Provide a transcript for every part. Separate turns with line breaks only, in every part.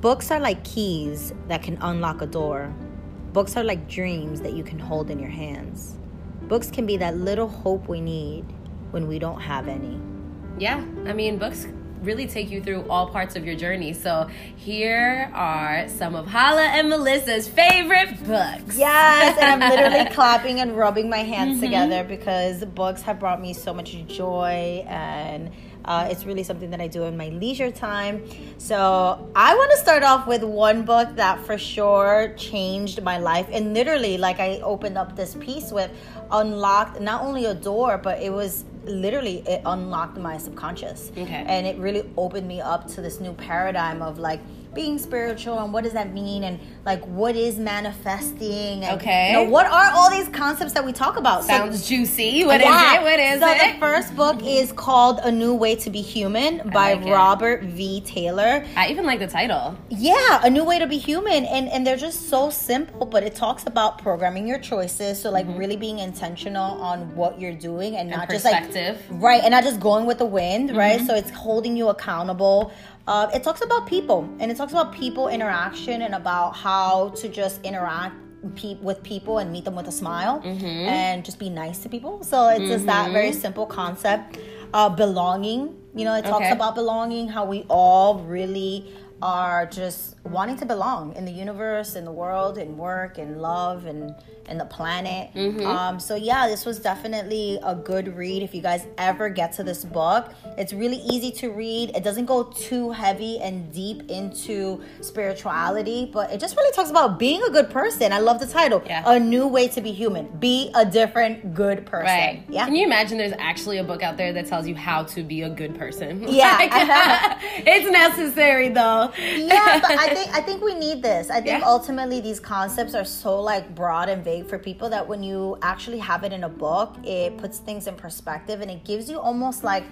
books are like keys that can unlock a door. Books are like dreams that you can hold in your hands. Books can be that little hope we need when we don't have any.
Yeah, I mean, books really take you through all parts of your journey. So here are some of Hala and Melissa's favorite books.
Yes, and I'm literally clapping and rubbing my hands mm-hmm. together because books have brought me so much joy and uh, it's really something that I do in my leisure time. So I want to start off with one book that for sure changed my life. And literally, like I opened up this piece with, unlocked not only a door, but it was literally it unlocked my subconscious.
Okay.
And it really opened me up to this new paradigm of like being spiritual and what does that mean and like what is manifesting and,
okay.
you know, what are all these concepts that we talk about?
Sounds so, juicy. What yeah. is it? What is
so
it?
the first book is called a new way to be human by like robert v. Taylor.
I even like the title.
Yeah a new way to be human. And and they're just so simple but it talks about programming your choices. So like mm-hmm. really being intentional on what you're doing and, and not just like right and not just going with the wind mm-hmm. right so it's holding you accountable uh, it talks about people and it talks about people interaction and about how to just interact pe- with people and meet them with a smile mm-hmm. and just be nice to people. So it's mm-hmm. just that very mm-hmm. simple concept. Uh, belonging, you know, it talks okay. about belonging, how we all really are just wanting to belong in the universe, in the world, in work, in love, and in the planet. Mm-hmm. Um, so yeah, this was definitely a good read. If you guys ever get to this book, it's really easy to read. It doesn't go too heavy and deep into spirituality, but it just really talks about being a good person. I love the title,
yeah.
a new way to be human. Be a different good person.
Right.
Yeah.
Can you imagine? There's actually a book out there that tells you how to be a good person.
Yeah.
like, it's necessary though.
Yeah, but I think I think we need this. I think yeah. ultimately these concepts are so like broad and vague for people that when you actually have it in a book, it puts things in perspective and it gives you almost like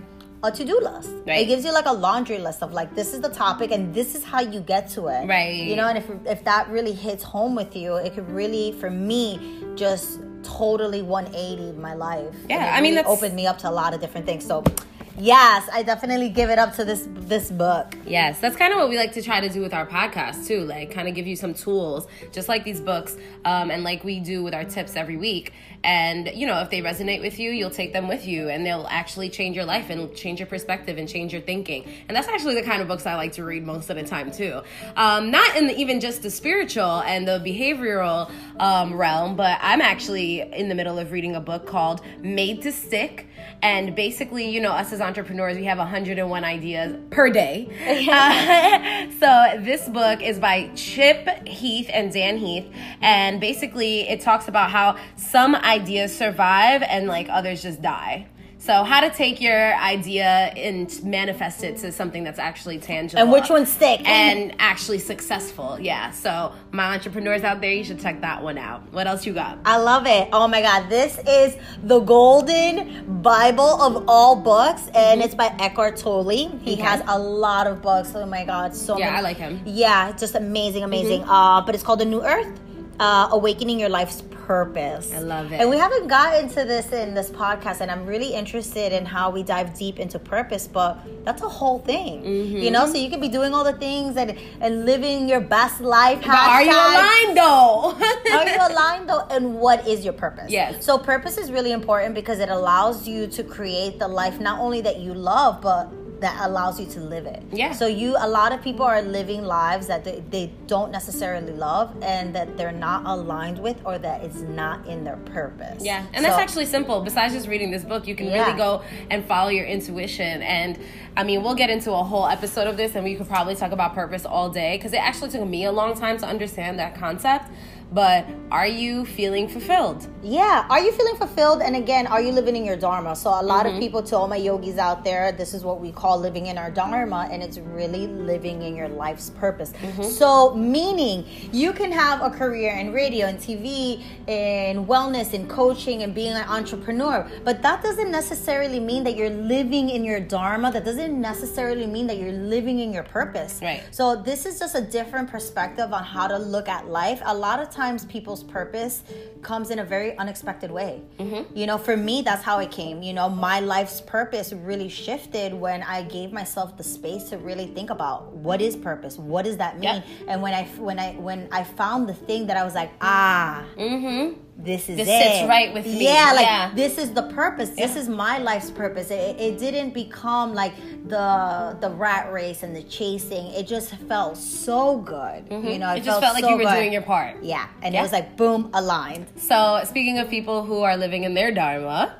a to-do list.
Right.
It gives you like a laundry list of like this is the topic and this is how you get to it.
Right.
You know, and if if that really hits home with you, it could really for me just totally 180 my life.
Yeah, I mean
that's opened me up to a lot of different things. So Yes, I definitely give it up to this this book.
Yes, that's kind of what we like to try to do with our podcast too. Like, kind of give you some tools, just like these books, um, and like we do with our tips every week. And you know, if they resonate with you, you'll take them with you, and they'll actually change your life and change your perspective and change your thinking. And that's actually the kind of books I like to read most of the time too. Um, not in the, even just the spiritual and the behavioral um, realm, but I'm actually in the middle of reading a book called Made to Stick and basically, you know, us as entrepreneurs, we have 101 ideas per day. uh, so this book is by Chip Heath and Dan Heath. And basically, it talks about how some ideas survive and like others just die. So, how to take your idea and manifest it to something that's actually tangible.
And which ones stick.
And actually successful. Yeah. So, my entrepreneurs out there, you should check that one out. What else you got?
I love it. Oh my God. This is the golden Bible of all books, and it's by Eckhart Tolle. He okay. has a lot of books. Oh my God. So
Yeah,
many.
I like him.
Yeah, just amazing, amazing. Mm-hmm. Uh, but it's called The New Earth uh, Awakening Your Life's purpose.
I love it.
And we haven't gotten to this in this podcast, and I'm really interested in how we dive deep into purpose, but that's a whole thing. Mm-hmm. You know, so you could be doing all the things and, and living your best life.
But are you aligned though?
are you aligned though? And what is your purpose?
Yes.
So purpose is really important because it allows you to create the life not only that you love, but that allows you to live it.
Yeah.
So you a lot of people are living lives that they, they don't necessarily love and that they're not aligned with or that it's not in their purpose.
Yeah. And so, that's actually simple. Besides just reading this book, you can yeah. really go and follow your intuition and I mean, we'll get into a whole episode of this and we could probably talk about purpose all day because it actually took me a long time to understand that concept but are you feeling fulfilled?
Yeah, are you feeling fulfilled? And again, are you living in your dharma? So a lot mm-hmm. of people, to all my yogis out there, this is what we call living in our dharma, and it's really living in your life's purpose. Mm-hmm. So meaning you can have a career in radio and TV, in wellness, in coaching, and being an entrepreneur, but that doesn't necessarily mean that you're living in your dharma. That doesn't necessarily mean that you're living in your purpose.
Right.
So this is just a different perspective on how to look at life. A lot of times people's purpose comes in a very unexpected way. Mm-hmm. You know, for me, that's how it came. You know, my life's purpose really shifted when I gave myself the space to really think about what is purpose, what does that mean, yep. and when I when I when I found the thing that I was like, ah. Mm-hmm this is
this
it.
sits right with me.
Yeah, like yeah. this is the purpose. This yeah. is my life's purpose. It, it, didn't become like the the rat race and the chasing. It just felt so good. Mm-hmm. You know,
it, it just felt, like so you were
good.
doing your part.
Yeah, and yeah. it was like boom, aligned.
So speaking of people who are living in their dharma.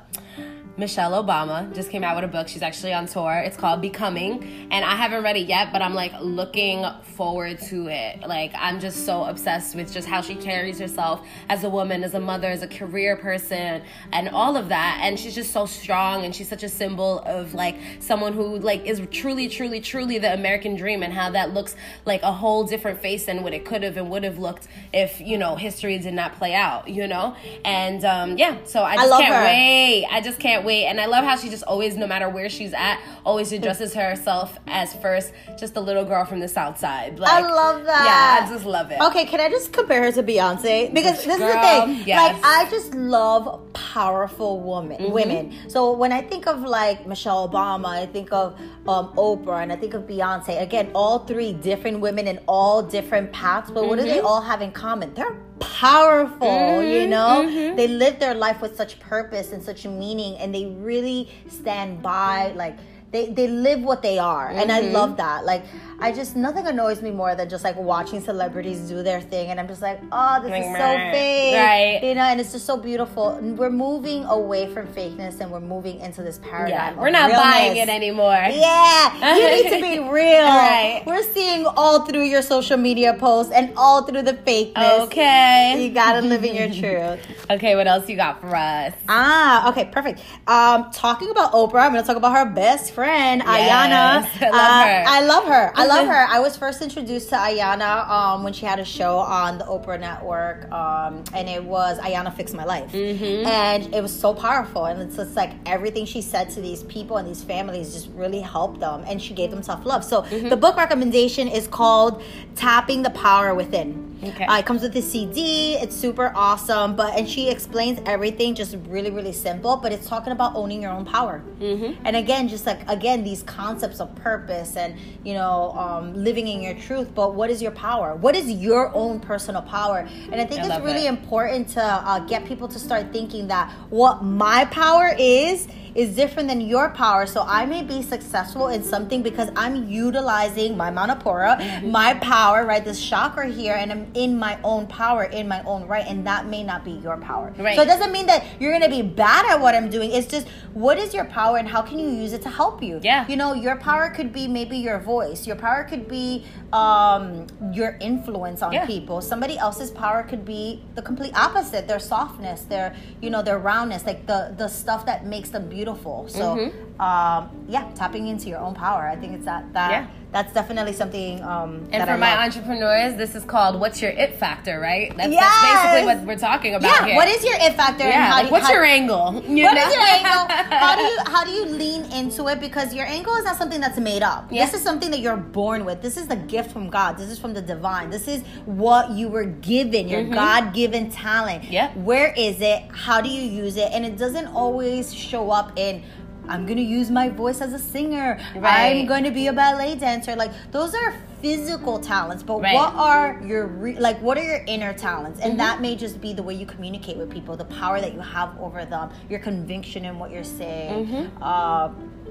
Michelle Obama just came out with a book. She's actually on tour. It's called Becoming. And I haven't read it yet, but I'm like looking forward to it. Like, I'm just so obsessed with just how she carries herself as a woman, as a mother, as a career person, and all of that. And she's just so strong and she's such a symbol of like someone who like is truly, truly, truly the American dream and how that looks like a whole different face than what it could have and would have looked if, you know, history did not play out, you know? And um, yeah, so I just I can't her. wait. I just can't wait. And I love how she just always, no matter where she's at, always addresses herself as first just a little girl from the South Side.
Like, I love that.
Yeah, I just love it.
Okay, can I just compare her to Beyonce? Because this girl, is the thing. Yes. Like, I just love powerful women. Mm-hmm. Women. So when I think of like Michelle Obama, I think of um, Oprah, and I think of Beyonce. Again, all three different women in all different paths. But mm-hmm. what do they mm-hmm. all have in common? They're powerful, mm-hmm, you know? Mm-hmm. They live their life with such purpose and such meaning and they really stand by like they they live what they are. Mm-hmm. And I love that. Like I just nothing annoys me more than just like watching celebrities do their thing, and I'm just like, oh, this is so fake, right? You know, and it's just so beautiful. And we're moving away from fakeness, and we're moving into this paradigm.
Yeah, we're not realness. buying it anymore.
Yeah, you need to be real. right. We're seeing all through your social media posts and all through the fakeness.
Okay,
you gotta live in your truth.
okay, what else you got for us?
Ah, okay, perfect. Um, talking about Oprah, I'm gonna talk about her best friend, yes, Iyanla. I love uh, her. I love her. I love her. I was first introduced to Iyanla um, when she had a show on the Oprah Network, um, and it was Iyanla Fix My Life, mm-hmm. and it was so powerful. And it's just like everything she said to these people and these families just really helped them, and she gave them self love. So mm-hmm. the book recommendation is called "Tapping the Power Within." Okay. Uh, it comes with a CD. It's super awesome, but and she explains everything just really really simple. But it's talking about owning your own power, mm-hmm. and again, just like again these concepts of purpose and you know um, living in your truth. But what is your power? What is your own personal power? And I think I it's really it. important to uh, get people to start thinking that what my power is is different than your power. So I may be successful in something because I'm utilizing my manipura, mm-hmm. my power, right? This chakra here, and I'm in my own power, in my own right, and that may not be your power. Right. So it doesn't mean that you're gonna be bad at what I'm doing. It's just what is your power and how can you use it to help you?
Yeah.
You know, your power could be maybe your voice. Your power could be um, your influence on yeah. people. Somebody else's power could be the complete opposite. Their softness, their you know, their roundness, like the the stuff that makes them beautiful beautiful. So, mm-hmm. Um, yeah, tapping into your own power. I think it's that that yeah. that's definitely something. Um,
and for I my love. entrepreneurs, this is called "What's Your It Factor," right? That's, yes. that's basically what we're talking about. Yeah. Here.
What is your it factor?
Yeah. Like,
do,
what's how, your angle?
You what is your angle? How do you how do you lean into it? Because your angle is not something that's made up. Yeah. This is something that you're born with. This is the gift from God. This is from the divine. This is what you were given. Your mm-hmm. God given talent.
Yeah.
Where is it? How do you use it? And it doesn't always show up in I'm gonna use my voice as a singer. Right. I'm gonna be a ballet dancer. Like those are physical talents, but right. what are your re- like what are your inner talents? And mm-hmm. that may just be the way you communicate with people, the power that you have over them, your conviction in what you're saying. Mm-hmm. Uh,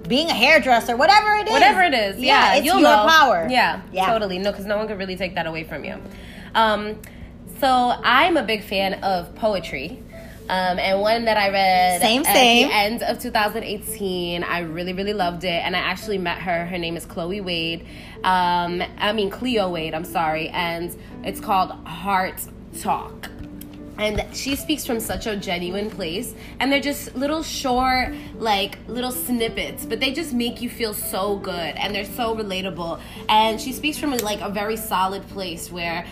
being a hairdresser, whatever it is.
Whatever it is, yeah,
yeah it's your know. power.
Yeah, yeah, totally. No, because no one could really take that away from you. Um, so I'm a big fan of poetry. Um, and one that I read
same,
at
same.
the end of 2018. I really, really loved it. And I actually met her. Her name is Chloe Wade. Um, I mean, Cleo Wade, I'm sorry. And it's called Heart Talk. And she speaks from such a genuine place. And they're just little short, like little snippets, but they just make you feel so good. And they're so relatable. And she speaks from like a very solid place where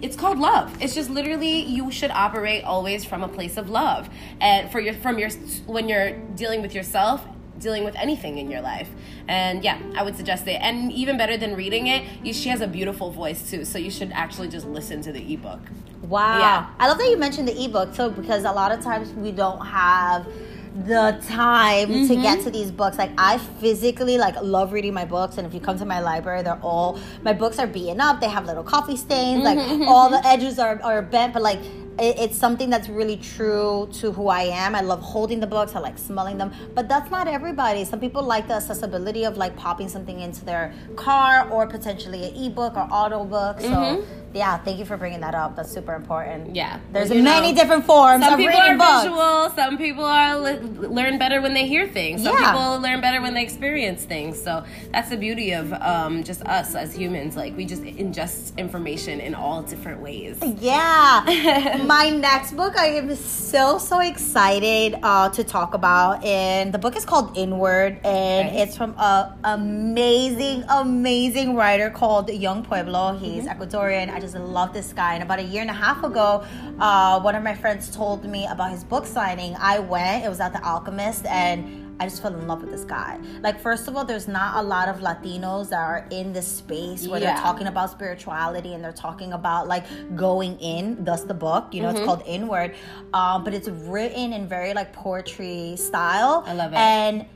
it's called love. It's just literally you should operate always from a place of love, and for your from your when you're dealing with yourself dealing with anything in your life. And yeah, I would suggest it. And even better than reading it, you, she has a beautiful voice too. So you should actually just listen to the ebook.
Wow. Yeah. I love that you mentioned the ebook too because a lot of times we don't have the time mm-hmm. to get mm-hmm. to these books. Like I physically like love reading my books, and if you come to my library, they're all my books are beaten up. They have little coffee stains. Mm-hmm. Like all the edges are are bent, but like it, it's something that's really true to who I am. I love holding the books. I like smelling them, but that's not everybody. Some people like the accessibility of like popping something into their car or potentially an ebook or audio book. So. Mm-hmm yeah, thank you for bringing that up. That's super important.
Yeah,
there's many know, different forms.
Some people are books. visual. Some people are learn better when they hear things. Some yeah. people learn better when they experience things. So that's the beauty of um, just us as humans. Like we just ingest information in all different ways.
Yeah. My next book, I am so so excited uh, to talk about, and the book is called Inward, and it's from a amazing amazing writer called Yung Pueblo. He's mm-hmm. Ecuadorian. I just love this guy. And about a year and a half ago, uh, one of my friends told me about his book signing. I went, it was at The Alchemist, and I just fell in love with this guy. Like, first of all, there's not a lot of Latinos that are in this space where yeah. they're talking about spirituality and they're talking about like going in. Thus, the book, you know, mm-hmm. it's called Inward, um, but it's written in very like poetry style.
I love it.
And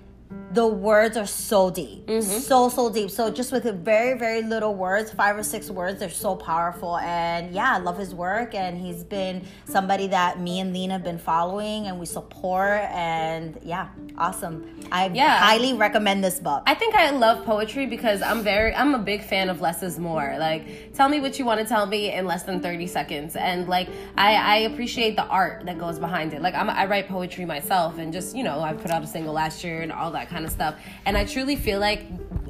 the words are so deep. Mm-hmm. so so deep. So just with very very little words five or six words they're so powerful. And yeah i love his work. And he's been somebody that me and lena have been following and we support. And yeah awesome. I yeah. highly recommend this book.
I think i love poetry because i'm very i'm a big fan of less is more. Like tell me what you want to tell me in less than 30 seconds. And like i i appreciate the art that goes behind it. Like I'm, i write poetry myself and just you know i put out a single last year and all that kind of stuff. And I truly feel like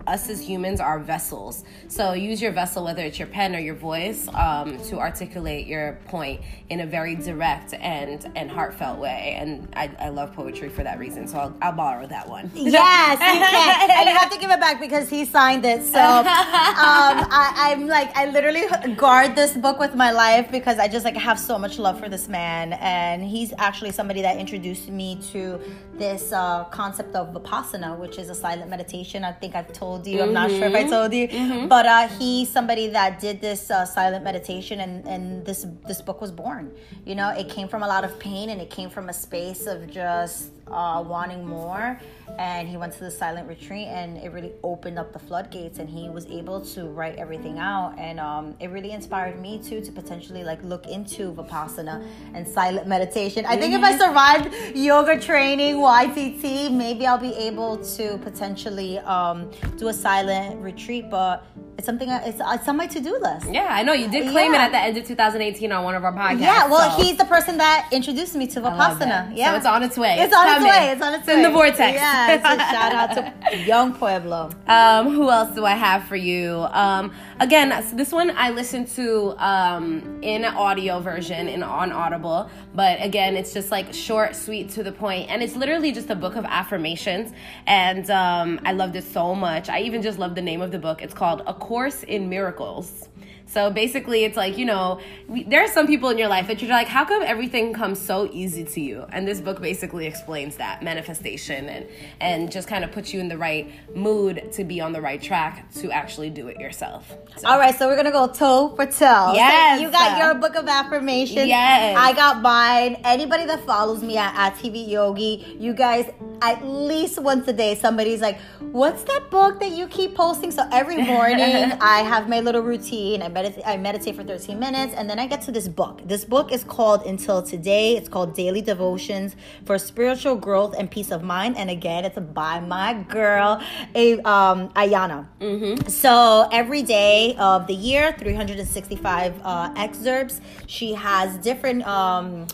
us as humans are vessels. So use your vessel, whether it's your pen or your voice, um, to articulate your point in a very direct and and heartfelt way. And I, I love poetry for that reason. So I'll, I'll borrow that one.
Yes, you can. and you have to give it back because he signed it. So um, I, I'm like, I literally guard this book with my life because I just like have so much love for this man. And he's actually somebody that introduced me to this uh, concept of vipassana, which is a silent meditation. I think I've told told you. Mm-hmm. I'm not sure if I mm-hmm. told you, mm-hmm. but uh, he's somebody that did this uh, silent meditation, and and this this book was born. You know, it came from a lot of pain, and it came from a space of just uh, wanting more. And he went to the silent retreat and it really opened up the floodgates and he was able to write everything out. And um, it really inspired me too to potentially like look into vipassana and silent meditation. I think if i mm-hmm. survived yoga training ytt maybe i'll be able to potentially um, do a silent retreat but it's something it's, it's on my to-do list.
Yeah i know you did claim yeah. it at the end of 2018 on one of our podcasts
yeah well so. he's the person that introduced me to vipassana. yeah
so it's on its way.
It's, on its way it's on its,
it's way in the vortex.
Yeah so shout out to Yung Pueblo.
Um who else do i have for you? Um again this one i listened to um in audio version in on audible but again it's just like short sweet to the point and it's literally just a book of affirmations and um i loved it so much. I even just love the name of the book. It's called a course in miracles so basically, it's like, you know, we, there are some people in your life that you're like, how come everything comes so easy to you? And this book basically explains that manifestation and, and just kind of puts you in the right mood to be on the right track to actually do it yourself.
So. All right, so we're going to go toe for toe.
Yes.
So you got your book of affirmations.
Yes.
I got mine. Anybody that follows me at, at TV Yogi, you guys, at least once a day, somebody's like, what's that book that you keep posting? So every morning, I have my little routine. I meditate. I meditate for 13 minutes, and then I get to this book. This book is called Until Today. It's called Daily Devotions for Spiritual Growth and Peace of Mind. And again, it's by my girl, a um, Iyanla. Mm-hmm. So every day of the year, 365 uh, excerpts. She has different. Um,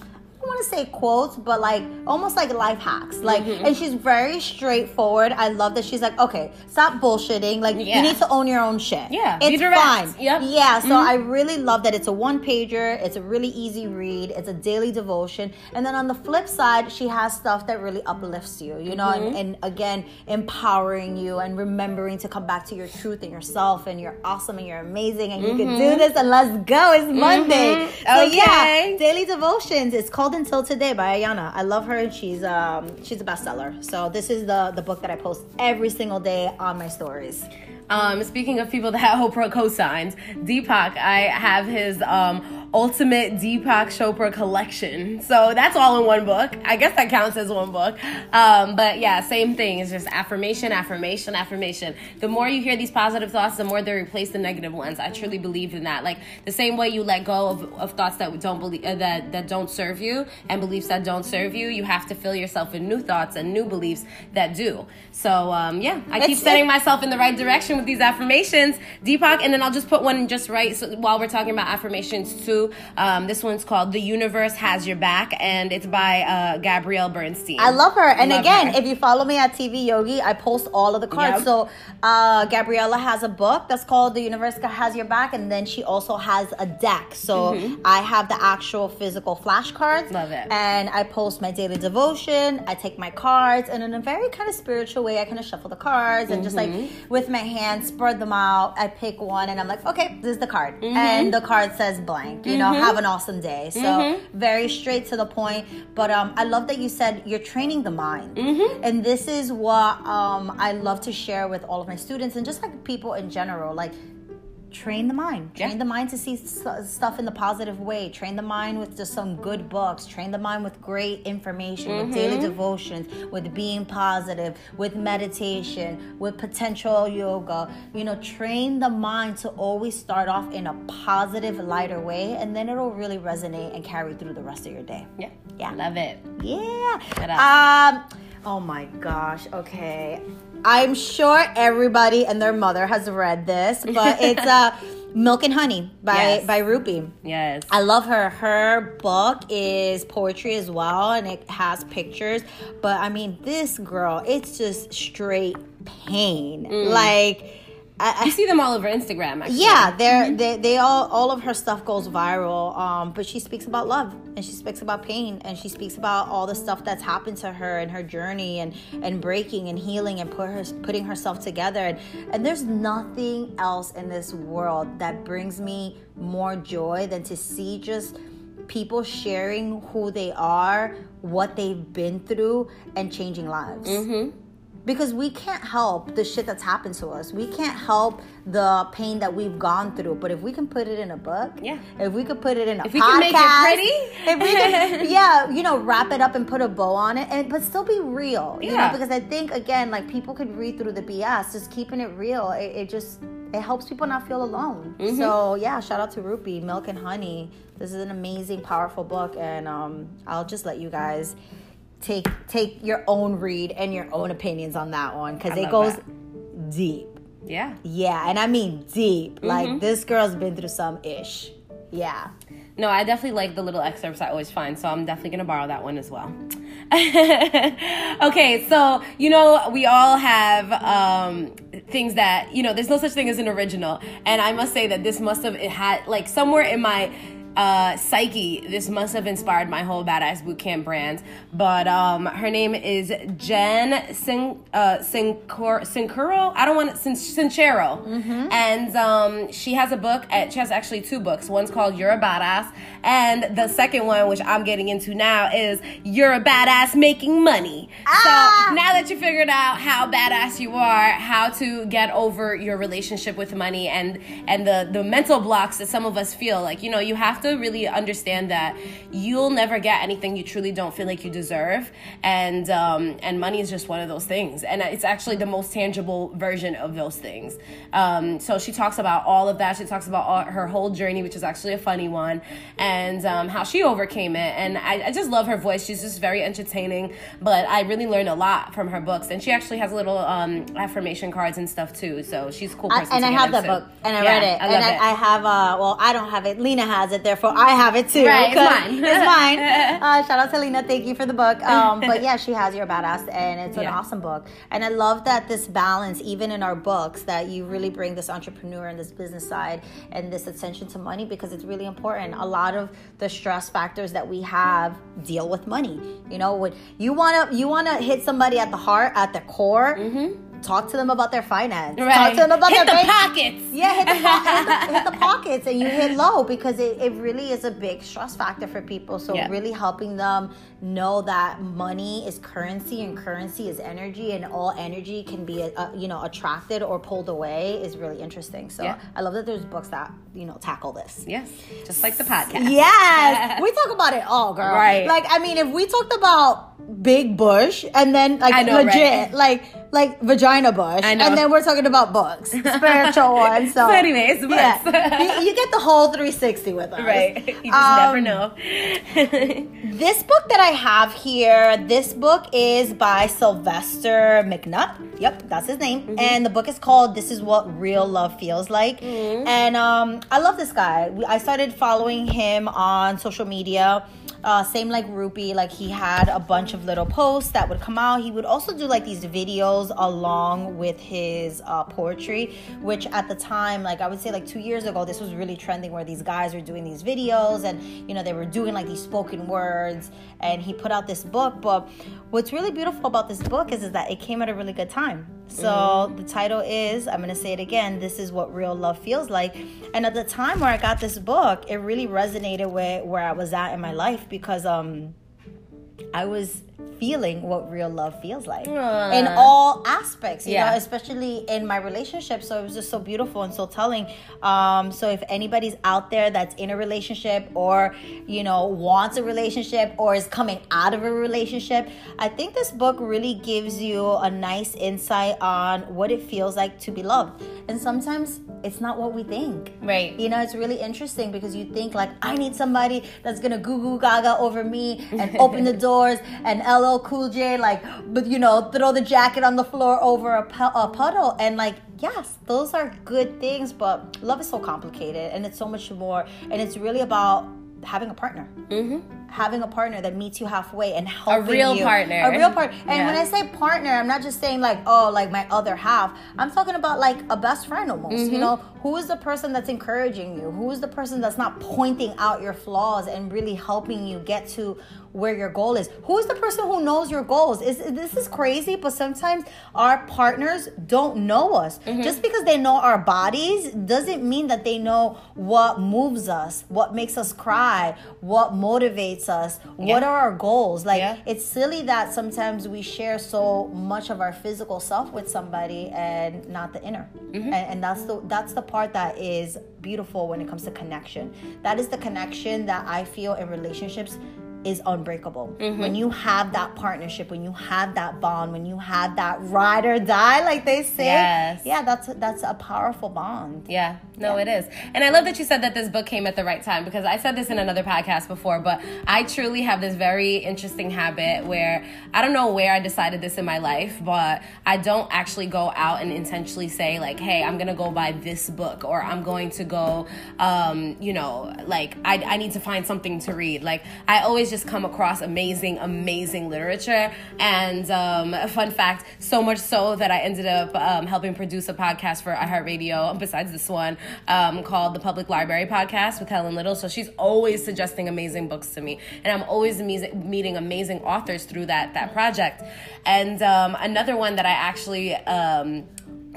want to say quotes, but like almost like life hacks. Like, mm-hmm. and she's very straightforward. I love that she's like, okay, stop bullshitting. Like, yeah. you need to own your own shit.
Yeah,
it's fine.
Yep.
Yeah. So mm-hmm. I really love that it's a one pager. It's a really easy read. It's a daily devotion. And then on the flip side, she has stuff that really uplifts you. You know, mm-hmm. and, and again, empowering you and remembering to come back to your truth and yourself. And you're awesome and you're amazing and you can do mm-hmm. this. And let's go. It's Monday.
Mm-hmm. So
okay. yeah, daily devotions. It's called Until Today by Iyanla. I love her and she's um she's a bestseller. So this is the the book that I post every single day on my stories.
Um, speaking of people that Oprah co-signs, Deepak, I have his um Ultimate Deepak Chopra Collection. So that's all in one book. I guess that counts as one book. Um, but yeah, same thing. It's just affirmation, affirmation, affirmation. The more you hear these positive thoughts, the more they replace the negative ones. I truly believe in that. Like the same way you let go of, of thoughts that don't believe uh, that that don't serve you and beliefs that don't serve you, you have to fill yourself with new thoughts and new beliefs that do. So um, yeah, I keep setting myself in the right direction with these affirmations, Deepak, and then I'll just put one just right so, while we're talking about affirmations too um, this one's called The Universe Has Your Back, and it's by uh, Gabrielle Bernstein.
I love her. And love again, her. if you follow me at TV Yogi, I post all of the cards. Yep. So uh, Gabriella has a book that's called The Universe Has Your Back, and then she also has a deck. So mm-hmm. I have the actual physical flashcards.
Love it.
And I post my daily devotion. I take my cards, and in a very kind of spiritual way, I kind of shuffle the cards and mm-hmm. just like mm-hmm. with my hands, spread them out. I pick one, and I'm like, okay, this is the card. Mm-hmm. And the card says blank. You know, mm-hmm. have an awesome day. So mm-hmm. very straight to the point. But um, I love that you said you're training the mind, mm-hmm. and this is what um, I love to share with all of my students and just like people in general. Like train the mind. Train yeah. the mind to see stuff in the positive way. Train the mind with just some good books. Train the mind with great information mm-hmm. with daily devotions with being positive with meditation with potential yoga. You know train the mind to always start off in a positive lighter way and then it'll really resonate and carry through the rest of your day.
Yeah. Yeah. Love it.
Yeah. Um oh my gosh. Okay I'm sure everybody and their mother has read this, but it's uh, Milk and Honey by yes. by Rupi.
Yes.
I love her. Her book is poetry as well and it has pictures, but I mean this girl, it's just straight pain. Mm. Like
I, I, you see them all over Instagram. Actually.
Yeah, they're mm-hmm. they they all all of her stuff goes viral. Um, but she speaks about love and she speaks about pain and she speaks about all the stuff that's happened to her and her journey and and breaking and healing and put her putting herself together. And and there's nothing else in this world that brings me more joy than to see just people sharing who they are, what they've been through, and changing lives. Mm-hmm because we can't help the shit that's happened to us. We can't help the pain that we've gone through. But if we can put it in a book,
yeah.
If we could put it in a
if
podcast, we can make
it pretty,
if we can, yeah, you know, wrap it up and put a bow on it, and but still be real. You yeah. know, because I think again, like people could read through the BS. Just keeping it real, it, it just it helps people not feel alone. Mm-hmm. So yeah, shout out to Rupi, Milk and Honey. This is an amazing, powerful book, and um, I'll just let you guys take take your own read and your own opinions on that one because it goes that. deep.
Yeah.
Yeah, and I mean deep. Mm-hmm. Like this girl's been through some ish. Yeah.
No, I definitely like the little excerpts I always find, so I'm definitely gonna borrow that one as well. okay, so you know we all have um, things that you know. There's no such thing as an original, and I must say that this must have it had like somewhere in my uh, Psyche. This must have inspired my whole Badass Bootcamp brand. But um, her name is Jen Sin, uh, Sincuro. I don't want to, Sin- Sincero. Mm-hmm. And um, she has a book. At, she has actually two books. One's called You're a Badass. And the second one, which I'm getting into now, is You're a Badass Making Money. Ah! So now that you figured out how badass you are, how to get over your relationship with money and, and the, the mental blocks that some of us feel, like, you know, you have to really understand that you'll never get anything you truly don't feel like you deserve, and um, and money is just one of those things, and it's actually the most tangible version of those things. Um, so she talks about all of that. She talks about all, her whole journey, which is actually a funny one, and um, how she overcame it. And I, I, just love her voice. She's just very entertaining. But I really learned a lot from her books, and she actually has little um, affirmation cards and stuff too. So she's a cool person.
I, and I have the book, and I yeah, read it, I and I, it. I, have. Uh, well, I don't have it. Lena has it. Therefore, I have it too.
Right, it's mine.
it's mine. Uh, shout out to Lena. Thank you for the book. Um, but yeah, she has your badass, and it's an yeah. awesome book. And I love that this balance, even in our books, that you really bring this entrepreneur and this business side and this attention to money because it's really important. A lot of the stress factors that we have deal with money. You know, when you wanna you wanna hit somebody at the heart, at the core. Mm-hmm talk to them about their finance. Right. Talk to them about
hit
their
the bank. pockets.
Yeah, hit the, hit, the, hit the, pockets, and you hit low because it, it really is a big stress factor for people. So yeah. really helping them know that money is currency and currency is energy, and all energy can be uh, you know attracted or pulled away is really interesting. So yeah. I love that there's books that you know tackle this.
Yes, just like the podcast.
Yes, we talk about it all, girl. Right. Like I mean, if we talked about big bush and then like know, legit right? like like vagina bush and then we're talking about books spiritual ones so,
so anyways
yeah. you, you, get the whole 360 with us.
Right. You just um, never know.
this book that i have here this book is by sylvester mcnutt. Yep that's his name. Mm-hmm. and the book is called this is what real love feels like. Mm-hmm. and um i love this guy. I started following him on social media uh, same like Rupi, like he had a bunch of little posts that would come out. He would also do like these videos along with his uh, poetry, which at the time, like I would say like two years ago, this was really trending where these guys were doing these videos and you know they were doing like these spoken words. And he put out this book. But what's really beautiful about this book is, is that it came at a really good time. So mm-hmm. the title is, I'm gonna say it again, This is What Real Love Feels Like. And at the time where I got this book, it really resonated with where I was at in my life because um I was feeling what real love feels like Aww. in all aspects you yeah. know especially in my relationship. So it was just so beautiful and so telling. Um, so if anybody's out there that's in a relationship or you know wants a relationship or is coming out of a relationship i think this book really gives you a nice insight on what it feels like to be loved. And sometimes it's not what we think.
Right.
You know it's really interesting because you think like i need somebody that's gonna goo goo gaga over me and open the doors and LL Cool J, like, but you know, throw the jacket on the floor over a, pu- a puddle. And like, yes, those are good things, but love is so complicated and it's so much more. And it's really about having a partner. Mm-hmm having a partner that meets you halfway and helping you.
a real
you.
partner
a real partner and yeah. when i say partner i'm not just saying like oh like my other half i'm talking about like a best friend almost mm-hmm. you know who is the person that's encouraging you who is the person that's not pointing out your flaws and really helping you get to where your goal is who is the person who knows your goals is this is crazy but sometimes our partners don't know us mm-hmm. just because they know our bodies doesn't mean that they know what moves us what makes us cry what motivates motivates us yeah. what are our goals like yeah. it's silly that sometimes we share so much of our physical self with somebody and not the inner mm-hmm. and, and that's the that's the part that is beautiful when it comes to connection that is the connection that i feel in relationships is unbreakable. Mm-hmm. When you have that partnership, when you have that bond, when you have that ride or die, like they say, yes. yeah, that's that's a powerful bond.
Yeah, no, yeah. it is. And I love that you said that this book came at the right time because I said this in another podcast before, but I truly have this very interesting habit where I don't know where I decided this in my life, but I don't actually go out and intentionally say like, hey, I'm gonna go buy this book or I'm going to go, um, you know, like I, I need to find something to read. Like I always just come across amazing, amazing literature. And um, a fun fact, so much so that I ended up um, helping produce a podcast for iHeartRadio, besides this one, um, called the Public Library Podcast with Helen Little. So she's always suggesting amazing books to me. And I'm always meeting amazing authors through that, that project. And um, another one that I actually um,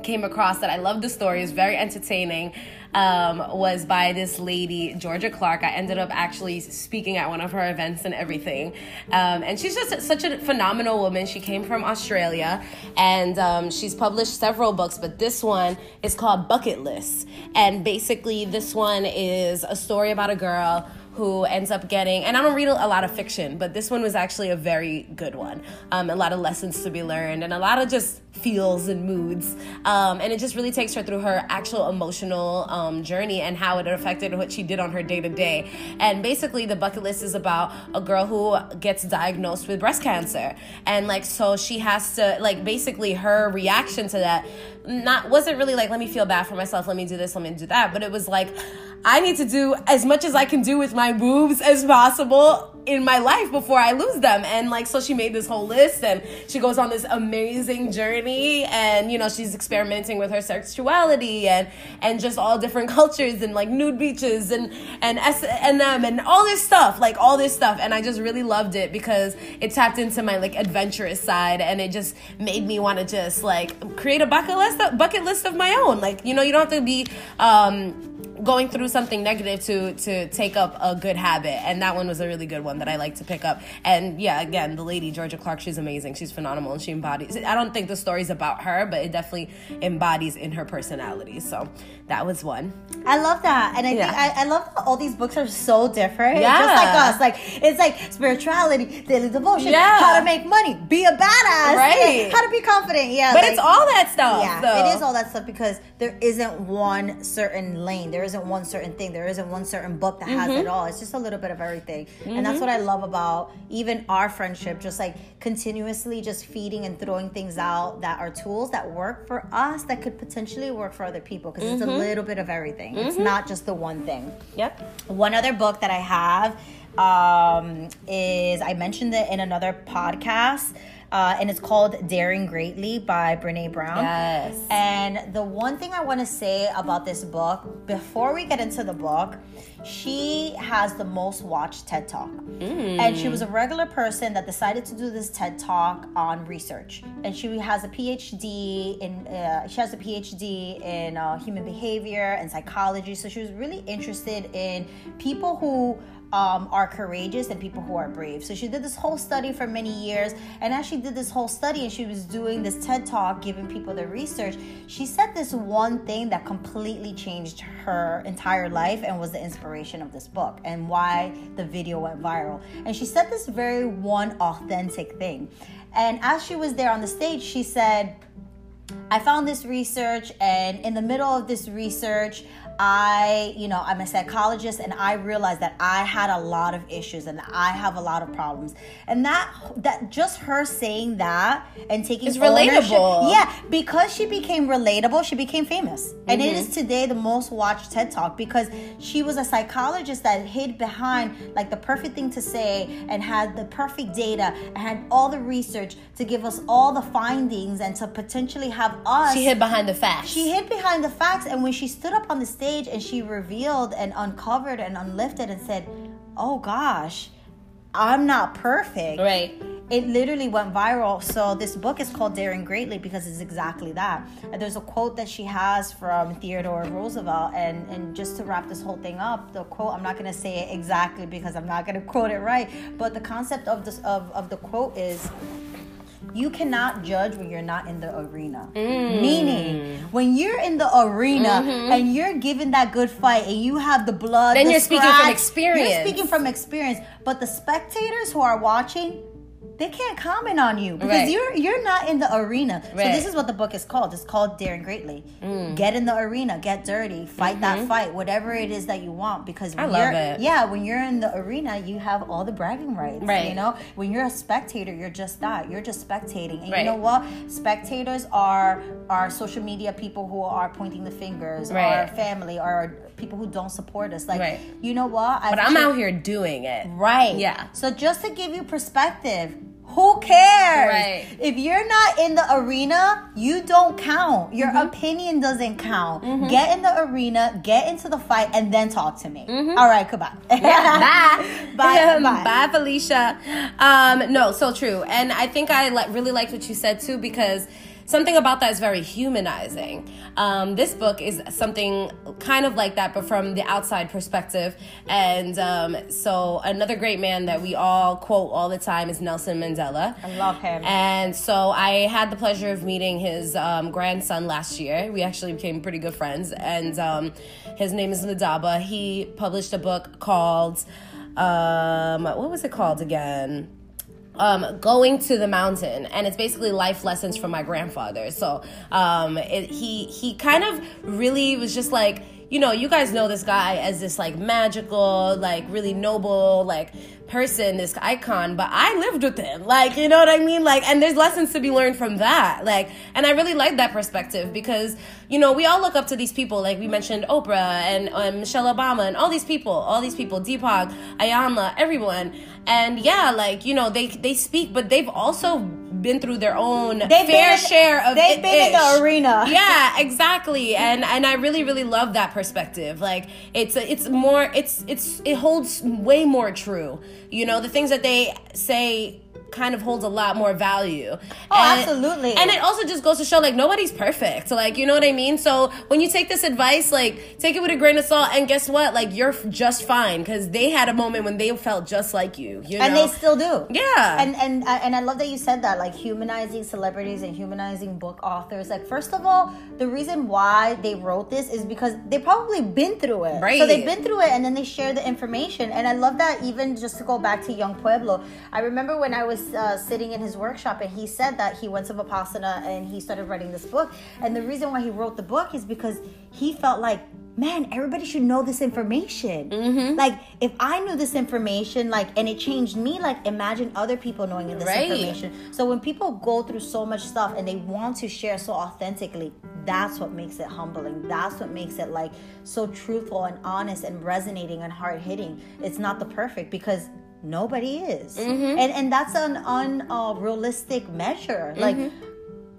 came across that I love the story is very entertaining um, was by this lady, Georgia Clark. I ended up actually speaking at one of her events and everything. Um, and she's just such a phenomenal woman. She came from Australia and um, she's published several books, but this one is called Bucket List. And basically, this one is a story about a girl who ends up getting, and I don't read a lot of fiction, but this one was actually a very good one. Um, a lot of lessons to be learned and a lot of just feels and moods. Um, and it just really takes her through her actual emotional um, journey and how it affected what she did on her day to day. And basically, the bucket list is about a girl who gets diagnosed with breast cancer. And like, so she has to, like, basically, her reaction to that not wasn't really like let me feel bad for myself let me do this let me do that but it was like i need to do as much as i can do with my boobs as possible in my life before I lose them. And like, so she made this whole list and she goes on this amazing journey and, you know, she's experimenting with her sexuality and, and just all different cultures and like nude beaches and, and S&M and all this stuff, like all this stuff. And I just really loved it because it tapped into my like adventurous side and it just made me want to just like create a bucket list, bucket list of my own. Like, you know, you don't have to be, um, going through something negative to to take up a good habit. And that one was a really good one that i like to pick up. And yeah again the lady georgia clark she's amazing. She's phenomenal and she embodies i don't think the story's about her but it definitely embodies in her personality. So that was one.
I love that. And i yeah. think I, I love that all these books are so different. Yeah. just like us. Like it's like spirituality daily devotion yeah. how to make money be a badass. Right. How to be confident. Yeah
but like, it's all that stuff
yeah though. it is all that stuff because there isn't one certain lane. There isn't one certain thing. There isn't one certain book that has mm-hmm. it all. It's just a little bit of everything. Mm-hmm. And that's mm-hmm. what I love about even our friendship, just like continuously just feeding and throwing things out that are tools that work for us that could potentially work for other people because mm-hmm. it's a mm-hmm. little bit of everything. It's mm-hmm. not just the one thing.
Yep.
One other book that I have um, is I mentioned it in another podcast uh, and it's called Daring Greatly by Brene Brown.
Yes.
And the one thing I want to say about this book, before we get into the book, she has the most watched TED Talk. Mm. And she was a regular person that decided to do this TED Talk on research. And she has a PhD in, uh, she has a PhD in uh, human behavior and psychology. So she was really interested in people who um, are courageous and people who are brave. So she did this whole study for many years. And as she did this whole study and she was doing this TED talk, giving people the research, she said this one thing that completely changed her entire life and was the inspiration of this book and why the video went viral. And she said this very one authentic thing. And as she was there on the stage, she said, I found this research, and in the middle of this research, I, you know, I'm a psychologist and I realized that I had a lot of issues and I have a lot of problems. And that that just her saying that and taking
is relatable.
Yeah, because she became relatable, she became famous. Mm-hmm. And it mm-hmm. today the most watched TED Talk because she was a psychologist that hid behind like the perfect thing to say and had the perfect data and had all the research to give us all the findings and to potentially have us
She hid behind the facts.
She hid behind the facts and when she stood up on the stage stage and she revealed and uncovered and unlifted and said, Oh gosh, I'm not perfect.
Right.
It literally went viral. So this book is called Daring Greatly because it's exactly that. And there's a quote that she has from Theodore Roosevelt. And, and just to wrap this whole thing up, the quote, I'm not gonna say it exactly because I'm not gonna quote it right, but the concept of this of, of the quote is you cannot judge when you're not in the arena. Mm. Meaning, when you're in the arena mm-hmm. and you're giving that good fight and you have the blood,
then
the
you're scratch, speaking from experience.
You're speaking from experience. But the spectators who are watching, they can't comment on you because right. you're you're not in the arena. Right. So this is what the book is called. It's called Daring Greatly. Mm. Get in the arena, get dirty, fight mm-hmm. that fight, whatever it is that you want. Because
I love it.
Yeah, when you're in the arena, you have all the bragging rights. Right. You know, when you're a spectator, you're just that. You're just spectating. And right. you know what? Spectators are are social media people who are pointing the fingers, right. our family, or people who don't support us. Like, right. you know what?
I've but I'm out here doing it.
Right.
Yeah.
So just to give you perspective, who cares?
Right.
If you're not in the arena, you don't count. Your mm-hmm. opinion doesn't count. Mm-hmm. Get in the arena, get into the fight, and then talk to me. Mm-hmm. All right, goodbye.
Yeah, bye. bye. bye. Bye, Felicia. Um, no, so true. And I think I li- really liked what you said too because something about that is very humanizing. Um, this book is something kind of like that, but from the outside perspective. And um, so, another great man that we all quote all the time is Nelson Mandela.
I love him.
And so, I had the pleasure of meeting his um, grandson last year. We actually became pretty good friends. And um, his name is Ndaba. He published a book called, um, what was it called again? Um, going to the mountain, and it's basically life lessons from my grandfather. So um, it, he he kind of really was just like you know, you guys know this guy as this like magical, like really noble, like person, this icon, but I lived with him. Like, you know what I mean? Like, and there's lessons to be learned from that. Like, and I really like that perspective because, you know, we all look up to these people. Like, we mentioned Oprah and um, Michelle Obama and all these people, all these people, Deepak, Iyanla, everyone. And yeah, like, you know, they, they speak, but they've also been through their own they've fair been, share of
they've been in the arena.
Yeah, exactly. And and I really really love that perspective. Like it's it's more it's it's it holds way more true. You know, the things that they say kind of holds a lot more value. Oh,
and, absolutely.
And it also just goes to show like nobody's perfect. Like, you know what I mean? So when you take this advice, like take it with a grain of salt and guess what? Like you're just fine cuz they had a moment when they felt just like you, you know?
And they still do.
Yeah.
And and uh, and I love that you said that like humanizing celebrities and humanizing book authors. Like first of all, the reason why they wrote this is because they probably been through it. Right. So they've been through it and then they share the information. And I love that even just to go back to Yung Pueblo. I remember when I was was uh, sitting in his workshop and he said that he went to Vipassana and he started writing this book. And the reason why he wrote the book is because he felt like, man, everybody should know this information. Mm-hmm. Like, if I knew this information, like, and it changed me, like, imagine other people knowing this right. information. So when people go through so much stuff and they want to share so authentically, that's what makes it humbling. That's what makes it like so truthful and honest and resonating and hard hitting. It's not the perfect because nobody is mm-hmm. and and that's an unrealistic uh, measure mm-hmm.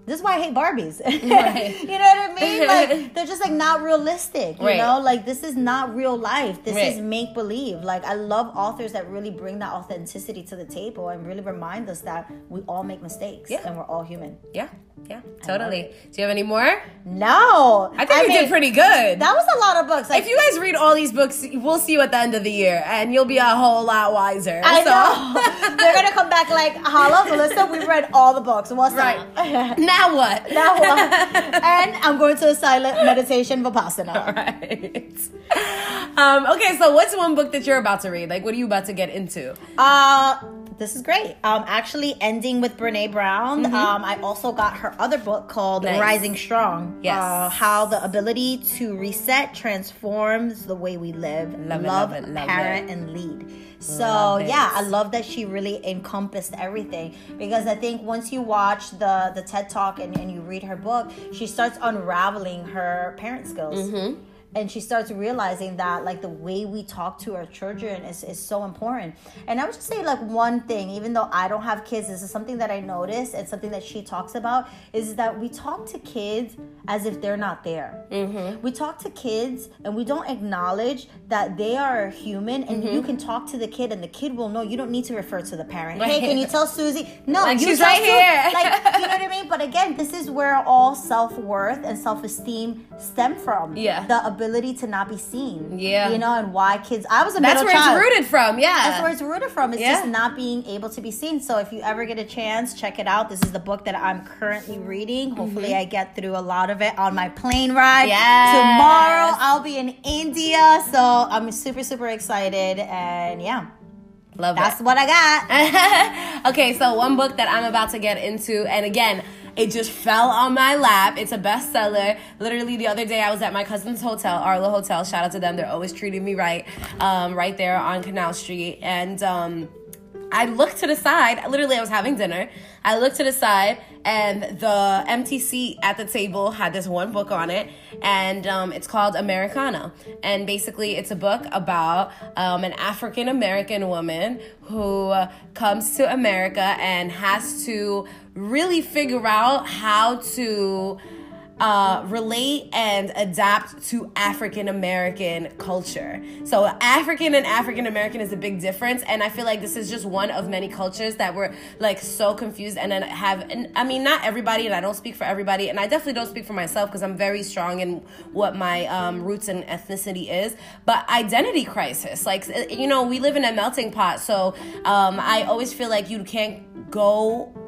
This is why I hate Barbies. Right. you know what I mean? Like they're just like not realistic. You right. know, like this is not real life. This right. is make believe. Like I love authors that really bring that authenticity to the table and really remind us that we all make mistakes yeah. and we're all human.
Yeah. Yeah, totally. Do you have any more?
No.
I think I we mean, did pretty good.
That was a lot of books.
Like, if you guys read all these books, we'll see you at the end of the year and you'll be a whole lot wiser.
I so. know. They're going to come back like, hello, Melissa, we read all the books. What's right.
Now what?
Now what? and I'm going to a silent meditation Vipassana.
All right. Um, okay, so what's one book that you're about to read? Like, what are you about to get into?
Uh, this is great. Um, actually, ending with Brene Brown. Mm-hmm. Um, I also got her other book called nice. Rising Strong. Yes. Uh, how the ability to reset transforms the way we live, love, love, it, love parent, it. and lead. So yeah, I love that she really encompassed everything. Because I think once you watch the the TED Talk and, and you read her book, she starts unraveling her parent skills. Mm-hmm and she starts realizing that like the way we talk to our children is, is so important. And i would just say like one thing even though i don't have kids this is something that i notice and something that she talks about is that we talk to kids as if they're not there. Mm-hmm. we talk to kids and we don't acknowledge that they are human and mm-hmm. you can talk to the kid and the kid will know. You don't need to refer to the parent. Right. hey can you tell susie? No
like she's right here.
like you know what i mean? But again this is where all self-worth and self-esteem stem from.
Yeah.
The ability ability to not be seen.
Yeah.
You know, and why kids I was a
That's
where
child. it's rooted from, yeah.
That's where it's rooted from. It's yeah. just not being able to be seen. So if you ever get a chance, check it out. This is the book that I'm currently reading. Hopefully mm-hmm. I get through a lot of it on my plane ride.
Yes.
Tomorrow I'll be in India. So I'm super, super excited and yeah.
Love
That's
it.
what I got.
okay, so one book that I'm about to get into, and again, it just fell on my lap. It's a bestseller. Literally the other day, I was at my cousin's hotel, Arlo Hotel. Shout out to them. They're always treating me right, um, right there on Canal Street. And um, I looked to the side. Literally, I was having dinner. I looked to the side, and the empty seat at the table had this one book on it, and um, it's called Americanah. And basically, it's a book about um, an African American woman who uh, comes to America and has to really figure out how to uh, relate and adapt to African American culture. So, African and African American is a big difference, and I feel like this is just one of many cultures that we're like so confused and then have. And, I mean, not everybody, and I don't speak for everybody, and I definitely don't speak for myself because I'm very strong in what my um, roots and ethnicity is. But identity crisis, like you know, we live in a melting pot, so um, I always feel like you can't go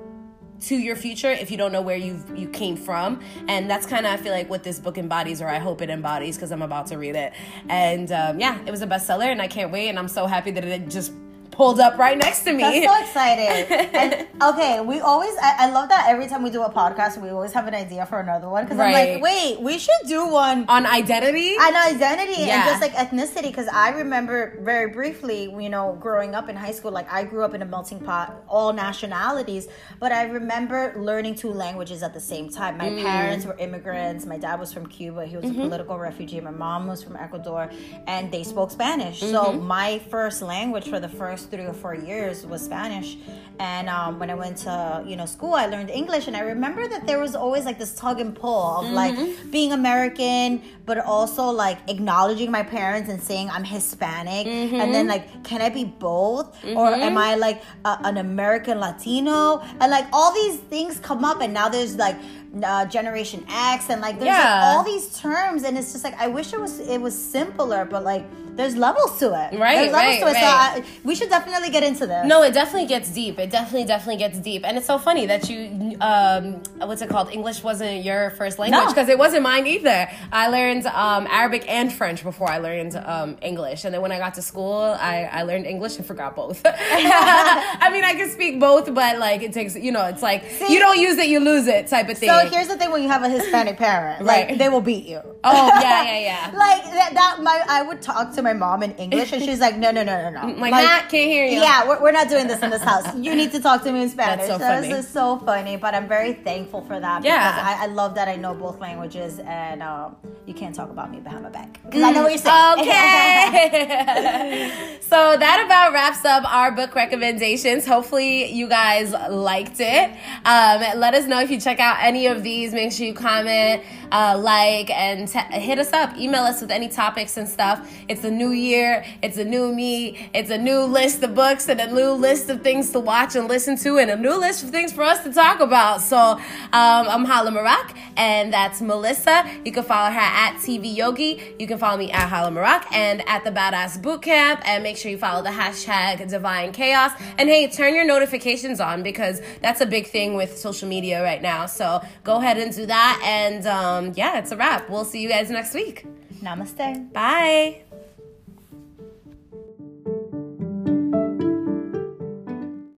to your future if you don't know where you you came from. And that's kind of i feel like what this book embodies or i hope it embodies because i'm about to read it. And um, yeah it was a bestseller and i can't wait and i'm so happy that it just pulled up right next to me.
That's so exciting. and, okay, we always, I, I, love that every time we do a podcast, we always have an idea for another one. Because right. I'm like, wait, we should do one
on identity.
On identity yeah. and just like ethnicity. Because I remember very briefly, you know, growing up in high school, like I grew up in a melting pot, all nationalities. But I remember learning two languages at the same time. My mm. parents were immigrants. My dad was from Cuba. He was mm-hmm. a political refugee. My mom was from Ecuador, and they spoke Spanish. Mm-hmm. So my first language for the first three or four years was Spanish. And um, when I went to you know school, I learned English, and I remember that there was always like this tug and pull of mm-hmm. like being American, but also like acknowledging my parents and saying I'm Hispanic, mm-hmm. and then like can I be both, or am mm-hmm. I like a, an American Latino, and like all these things come up, and now there's like uh, Generation X, and like there's yeah. like all these terms, and it's just like I wish it was it was simpler, but like there's levels to it. Right. There's levels right, to it. Right. So I, we should definitely get into this.
No, it definitely gets deep. It definitely, definitely gets deep. And it's so funny that you, um, what's it called? English wasn't your first language because no. it wasn't mine either. I learned um, Arabic and French before I learned um, English. And then when I got to school, I, I learned English and forgot both. I mean, I can speak both, but like it takes, you know, it's like See, you don't use it, you lose it type of thing.
So here's the thing when you have a Hispanic parent, like right. they will beat you.
Oh, yeah, yeah, yeah.
like that, that, my, I would talk to my mom in English, and she's like, "No, no, no, no, no.
Like, like can't hear you.
Yeah, we're, we're not doing this in this house. You need to talk to me in Spanish." That's so funny. This is so funny, but I'm very thankful for that. Yeah, because I, I love that I know both languages, and um, you can't talk about me behind my back because I know what you're saying.
Okay. so that about wraps up our book recommendations. Hopefully, you guys liked it. Um, let us know if you check out any of these. Make sure you comment, uh, like, and t- hit us up. Email us with any topics and stuff. It's a new year. It's a new me. It's a new list of books and a new list of things to watch and listen to and a new list of things for us to talk about. So um, I'm Hala Marak and that's Melissa. You can follow her at TV Yogi. You can follow me at Hala Marak and at the Badass Bootcamp. And make sure you follow the hashtag Divine Chaos. And hey, turn your notifications on because that's a big thing with social media right now. So go ahead and do that. And um, yeah, it's a wrap. We'll see you guys next week.
Namaste.
Bye.